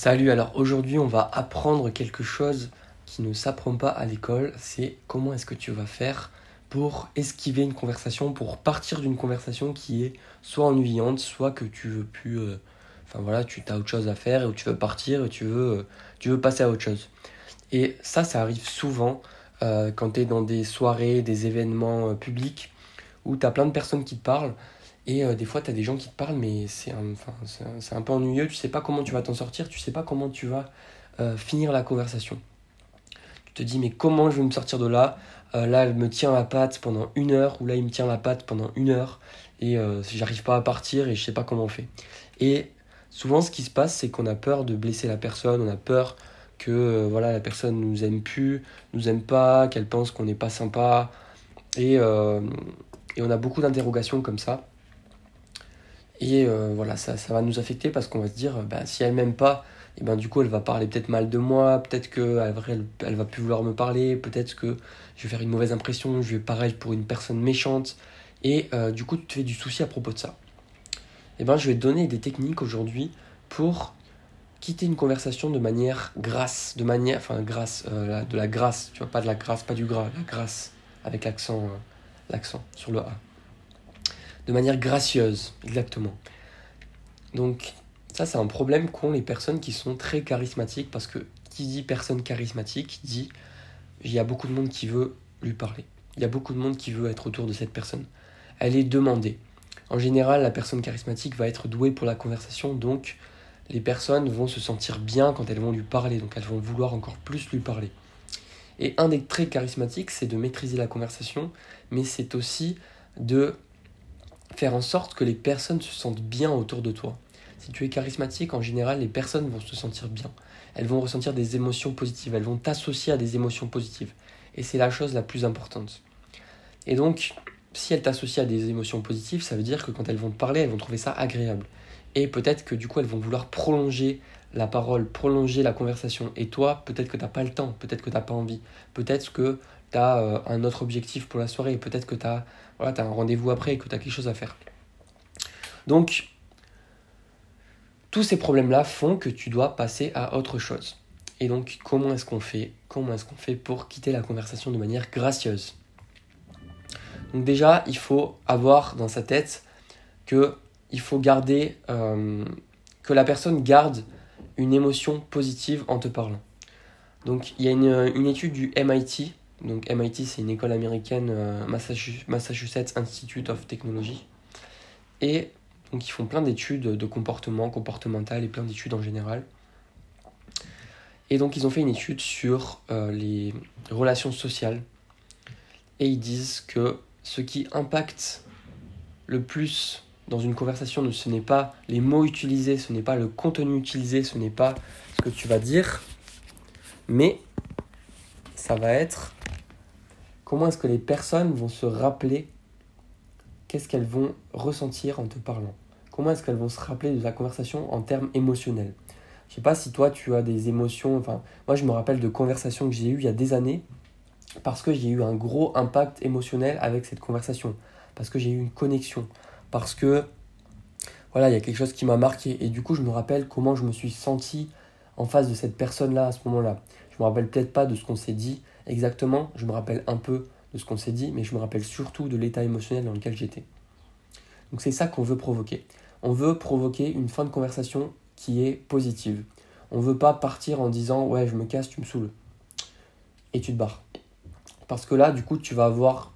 Salut, alors aujourd'hui on va apprendre quelque chose qui ne s'apprend pas à l'école, c'est comment est-ce que tu vas faire pour esquiver une conversation, pour partir d'une conversation qui est soit ennuyante, soit que tu veux plus... euh, Enfin voilà, tu as autre chose à faire et tu veux partir et tu veux, euh, passer à autre chose. Et ça, ça arrive souvent euh, quand tu es dans des soirées, des événements publics où tu as plein de personnes qui te parlent et euh, des fois, tu as des gens qui te parlent, mais c'est un, un, peu ennuyeux. Tu sais pas comment tu vas t'en sortir, tu sais pas comment tu vas euh, finir la conversation. Tu te dis, mais comment je vais me sortir de là? Euh, Là, elle me tient la patte pendant une heure, ou là, il me tient la patte pendant une heure, et j'arrive pas à partir et je sais pas comment on fait. Et souvent, ce qui se passe, c'est qu'on a peur de blesser la personne, on a peur que voilà, la personne nous aime plus, nous aime pas, qu'elle pense qu'on n'est pas sympa, et, et on a beaucoup d'interrogations comme ça. Et euh, voilà, ça, ça va nous affecter parce qu'on va se dire, euh, bah, si elle m'aime pas, et ben du coup elle va parler peut-être mal de moi, peut-être qu'elle elle, va plus vouloir me parler, peut-être que je vais faire une mauvaise impression, je vais pareil pour une personne méchante, et euh, du coup tu te fais du souci à propos de ça. Et ben je vais te donner des techniques aujourd'hui pour quitter une conversation de manière grasse, de manière, enfin grasse, de la grâce, tu vois, pas de la grâce, pas du gras, la grâce, avec l'accent, l'accent sur le A. De manière gracieuse, exactement. Donc, ça, c'est un problème qu'ont les personnes qui sont très charismatiques, parce que qui dit personne charismatique dit il y a beaucoup de monde qui veut lui parler. Il y a beaucoup de monde qui veut être autour de cette personne. Elle est demandée. En général, la personne charismatique va être douée pour la conversation, donc les personnes vont se sentir bien quand elles vont lui parler, donc elles vont vouloir encore plus lui parler. Et un des traits charismatiques, c'est de maîtriser la conversation, mais c'est aussi de faire en sorte que les personnes se sentent bien autour de toi. Si tu es charismatique, en général, les personnes vont se sentir bien. Elles vont ressentir des émotions positives, elles vont t'associer à des émotions positives. Et c'est la chose la plus importante. Et donc, si elles t'associent à des émotions positives, ça veut dire que quand elles vont te parler, elles vont trouver ça agréable. Et peut-être que du coup, elles vont vouloir prolonger la parole, prolonger la conversation. Et toi, peut-être que tu n'as pas le temps, peut-être que tu n'as pas envie, peut-être que tu as euh, un autre objectif pour la soirée, peut-être que tu as, voilà, un rendez-vous après et que tu as quelque chose à faire. Donc, tous ces problèmes-là font que tu dois passer à autre chose. Et donc, comment est-ce qu'on fait Comment est-ce qu'on fait pour quitter la conversation de manière gracieuse? Donc déjà, il faut avoir dans sa tête que faut garder euh, que la personne garde une émotion positive en te parlant. Donc, il y a une étude du MIT. Donc, MIT, c'est une école américaine, euh, Massachu- Massachusetts Institute of Technology. Et donc ils font plein d'études de comportement, comportemental et plein d'études en général. Et donc ils ont fait une étude sur euh, les relations sociales. Et ils disent que ce qui impacte le plus dans une conversation, ce n'est pas les mots utilisés, ce n'est pas le contenu utilisé, ce n'est pas ce que tu vas dire, mais ça va être comment est-ce que les personnes vont se rappeler qu'est-ce qu'elles vont ressentir en te parlant? Comment est-ce qu'elles vont se rappeler de la conversation en termes émotionnels? Je sais pas si toi tu as des émotions, moi je me rappelle de conversations que j'ai eues il y a des années parce que j'ai eu un gros impact émotionnel avec cette conversation, parce que j'ai eu une connexion, parce que voilà, il y a quelque chose qui m'a marqué. Et du coup je me rappelle comment je me suis senti en face de cette personne-là à ce moment-là. Je me rappelle peut-être pas de ce qu'on s'est dit exactement, je me rappelle un peu de ce qu'on s'est dit, mais je me rappelle surtout de l'état émotionnel dans lequel j'étais. Donc c'est ça qu'on veut provoquer. On veut provoquer une fin de conversation qui est positive. On veut pas partir en disant ouais je me casse, tu me saoules. Et tu te barres. Parce que là, du coup, tu vas avoir.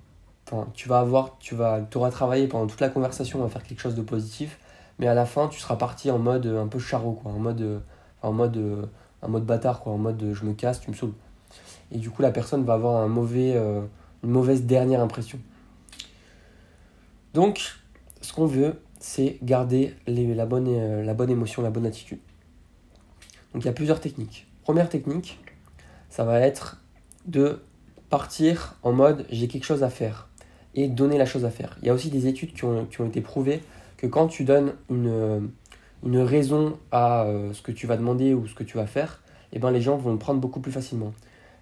Tu vas avoir. Tu vas. auras travaillé pendant toute la conversation à faire quelque chose de positif. Mais à la fin, tu seras parti en mode euh, un peu charreau, quoi. En mode. euh, en mode. euh, en mode bâtard, quoi. En mode euh, je me casse, tu me saoules. Et du coup, la personne va avoir euh, une mauvaise dernière impression. Donc, ce qu'on veut, c'est garder la, bonne, euh, la bonne émotion, la bonne attitude. Donc, il y a plusieurs techniques. Première technique, ça va être de partir en mode j'ai quelque chose à faire et donner la chose à faire. Il y a aussi des études qui ont, été prouvées que quand tu donnes une, euh, raison à ce que tu vas demander ou ce que tu vas faire, eh ben, les gens vont le prendre beaucoup plus facilement.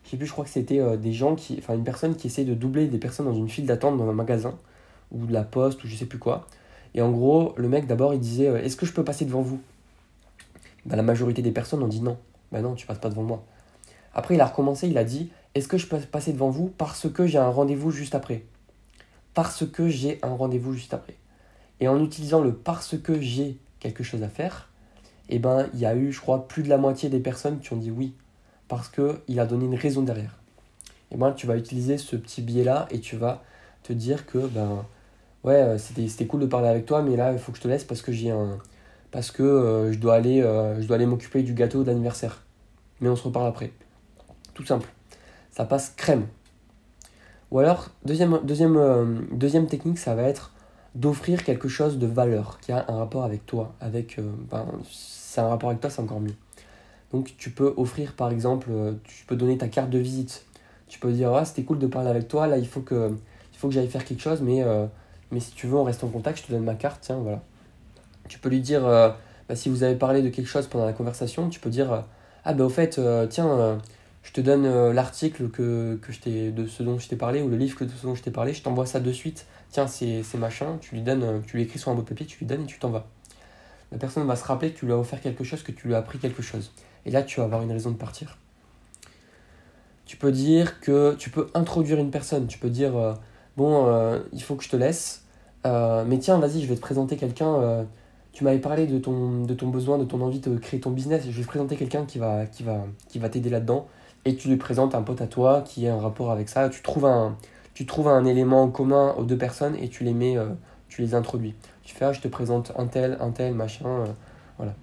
Je sais plus, je crois que c'était euh, des gens qui, enfin une personne qui essaie de doubler des personnes dans une file d'attente dans un magasin ou de la poste ou je sais plus quoi. Et en gros, le mec d'abord il disait euh, Est-ce que je peux passer devant vous? Bah, la majorité des personnes ont dit non. Bah non, tu passes pas devant moi. Après, il a recommencé, il a dit Est-ce que je peux passer devant vous parce que j'ai un rendez-vous juste après? Parce que j'ai un rendez-vous juste après. Et en utilisant le parce que j'ai quelque chose à faire, eh ben, il y a eu, je crois, plus de la moitié des personnes qui ont dit oui. Parce qu'il a donné une raison derrière. Et ben, tu vas utiliser ce petit biais-là et tu vas te dire que, ben, ouais, euh, c'était cool de parler avec toi, mais là, il faut que je te laisse parce que j'ai un. Parce que euh, je dois aller, euh, aller m'occuper du gâteau d'anniversaire. Mais on se reparle après. Tout simple. Ça passe crème. Ou alors, deuxième, deuxième, deuxième technique, ça va être d'offrir quelque chose de valeur qui a un rapport avec toi. Avec, ben, c'est un rapport avec toi, c'est encore mieux. Donc tu peux offrir par exemple, tu peux donner ta carte de visite. Tu peux dire, ah, c'était cool de parler avec toi, là il faut que, que j'aille faire quelque chose, mais mais si tu veux, on reste en contact, je te donne ma carte, tiens, voilà. Tu peux lui dire, euh, bah, si vous avez parlé de quelque chose pendant la conversation, tu peux dire, euh, ah bah au fait, euh, tiens, je te donne l'article que, que je de ce dont je t'ai parlé, ou le livre de ce dont je t'ai parlé, je t'envoie ça de suite, tiens, c'est machin, tu lui donnes, tu lui écris sur un beau papier, tu lui donnes et tu t'en vas. La personne va se rappeler que tu lui as offert quelque chose, que tu lui as appris quelque chose. Et là, tu vas avoir une raison de partir. Tu peux dire que tu peux introduire une personne, tu peux dire bon, euh, il faut que je te laisse, euh, mais tiens, vas-y, je vais te présenter quelqu'un. Euh, tu m'avais parlé de ton, de ton besoin, de ton envie de créer ton business. Je vais te présenter quelqu'un qui va, qui va, qui va t'aider là-dedans. Et tu lui présentes un pote à toi qui a un rapport avec ça. Tu trouves un, tu trouves un élément commun aux deux personnes et tu les mets, tu les introduis. Tu fais, ah, je te présente un tel, un tel, machin. voilà.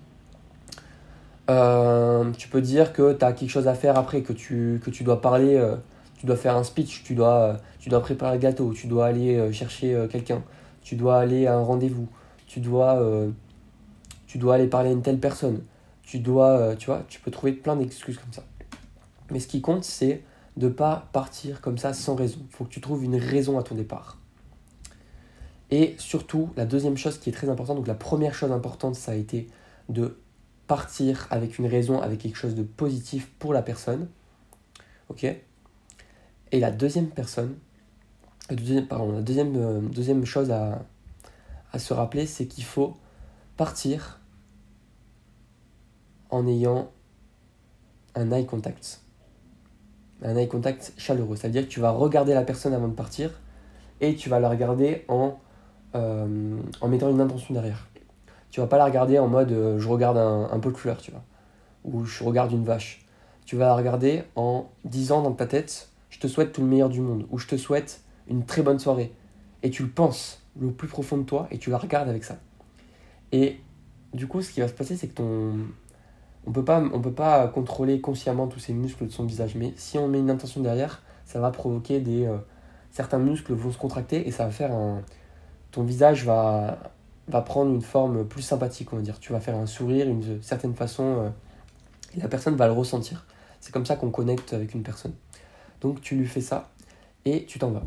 Tu peux dire que tu as quelque chose à faire après, que tu, que tu dois parler tu dois faire un speech, tu dois, euh, tu dois préparer le gâteau, tu dois aller euh, chercher euh, quelqu'un, tu dois aller à un rendez-vous, tu dois, tu dois aller parler à une telle personne, tu dois, tu vois, tu peux trouver plein d'excuses comme ça. Mais ce qui compte, c'est de pas partir comme ça sans raison. Il faut que tu trouves une raison à ton départ. Et surtout, la deuxième chose qui est très importante, donc la première chose importante, ça a été de partir avec une raison, avec quelque chose de positif pour la personne. Ok? Et la deuxième personne, pardon, la deuxième, euh, chose à, à se rappeler, c'est qu'il faut partir en ayant un eye contact. Un eye contact chaleureux. C'est-à-dire que tu vas regarder la personne avant de partir et tu vas la regarder en, euh, en mettant une intention derrière. Tu vas pas la regarder en mode euh, je regarde un, un pot de fleurs, tu vois, ou je regarde une vache. Tu vas la regarder en disant dans ta tête je te souhaite tout le meilleur du monde, ou je te souhaite une très bonne soirée. Et tu le penses le plus profond de toi et tu la regardes avec ça. Et du coup, ce qui va se passer, c'est que ton. On peut pas, on peut pas contrôler consciemment tous ces muscles de son visage, mais si on met une intention derrière, ça va provoquer des. Euh, certains muscles vont se contracter et ça va faire un. Ton visage va, va prendre une forme plus sympathique, on va dire. Tu vas faire un sourire, une certaine façon, euh, la personne va le ressentir. C'est comme ça qu'on connecte avec une personne. Donc tu lui fais ça et tu t'en vas.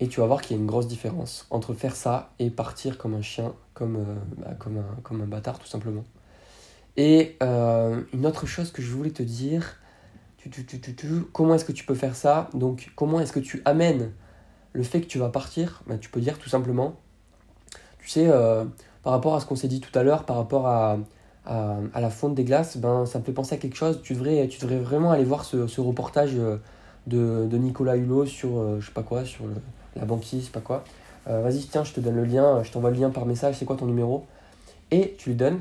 Et tu vas voir qu'il y a une grosse différence entre faire ça et partir comme un chien, comme, euh, bah, comme, un, comme un bâtard tout simplement. Et euh, une autre chose que je voulais te dire, tu, comment est-ce que tu peux faire ça? Donc comment est-ce que tu amènes le fait que tu vas partir? Bah, Tu peux dire tout simplement, tu sais, euh, par rapport à ce qu'on s'est dit tout à l'heure, par rapport à, la fonte des glaces, ben, ça me fait penser à quelque chose. Tu devrais, tu devrais vraiment aller voir ce, reportage euh, de, Nicolas Hulot sur, euh, je sais pas quoi, sur la banquise, je pas quoi. Vas-y, tiens, je te donne le lien, je t'envoie le lien par message, c'est quoi ton numéro? Et tu lui donnes,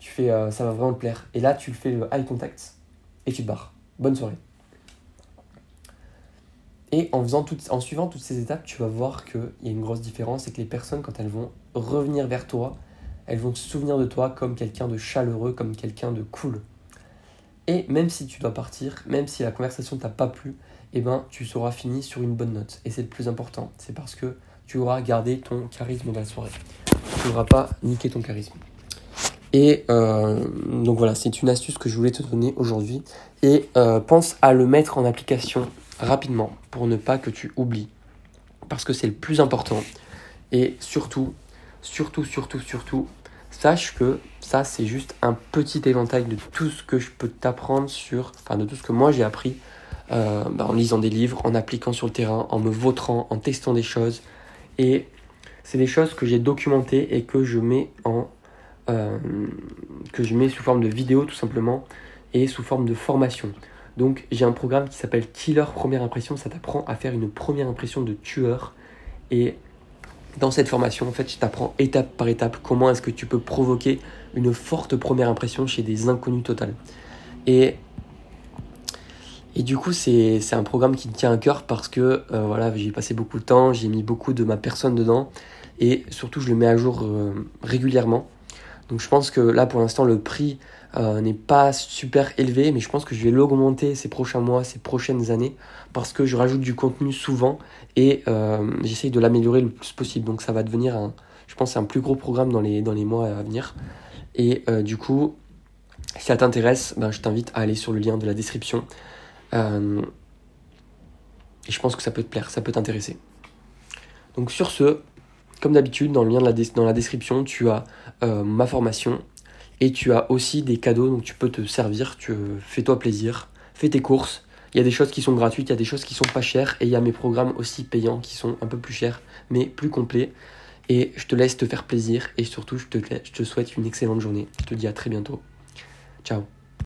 tu fais, ça va vraiment te plaire. Et là, tu fais le eye contact et tu te barres. Bonne soirée. Et en, faisant tout, en suivant toutes ces étapes, tu vas voir qu'il y a une grosse différence et que les personnes, quand elles vont revenir vers toi, elles vont se souvenir de toi comme quelqu'un de chaleureux, comme quelqu'un de cool. Et même si tu dois partir, même si la conversation t'a pas plu, eh ben, tu seras fini sur une bonne note. Et c'est le plus important. C'est parce que tu auras gardé ton charisme dans la soirée. Tu n'auras pas niqué ton charisme. Et euh, donc voilà, c'est une astuce que je voulais te donner aujourd'hui. Et euh, pense à le mettre en application rapidement pour ne pas que tu oublies. Parce que c'est le plus important. Et surtout, surtout, surtout, surtout, sache que ça, c'est juste un petit éventail de tout ce que je peux t'apprendre sur, enfin, de tout ce que moi j'ai appris euh, bah, en lisant des livres, en appliquant sur le terrain, en me vautrant, en testant des choses. Et c'est des choses que j'ai documentées et que je mets en, que je mets sous forme de vidéo tout simplement et sous forme de formation. Donc j'ai un programme qui s'appelle Killer Première Impression, ça t'apprend à faire une première impression de tueur. Et dans cette formation, en fait, je t'apprends étape par étape comment est-ce que tu peux provoquer une forte première impression chez des inconnus total. Et, et du coup, c'est un programme qui me tient à cœur parce que euh, voilà, j'ai passé beaucoup de temps, j'ai mis beaucoup de ma personne dedans et surtout je le mets à jour euh, régulièrement. Donc je pense que là pour l'instant le prix euh, n'est pas super élevé, mais je pense que je vais l'augmenter ces prochains mois, ces prochaines années, parce que je rajoute du contenu souvent et euh, j'essaye de l'améliorer le plus possible. Donc ça va devenir, un, je pense, un plus gros programme dans les, dans les mois à venir. Et euh, du coup, si ça t'intéresse, ben, je t'invite à aller sur le lien de la description. et je pense que ça peut te plaire, ça peut t'intéresser. Donc sur ce, comme d'habitude, dans le lien dans la description, tu as ma formation et tu as aussi des cadeaux, donc tu peux te servir, tu fais-toi plaisir, fais tes courses. Il y a des choses qui sont gratuites, il y a des choses qui sont pas chères, et il y a mes programmes aussi payants qui sont un peu plus chers, mais plus complets. Et je te laisse te faire plaisir, et surtout je te, je te souhaite une excellente journée. Je te dis à très bientôt. Ciao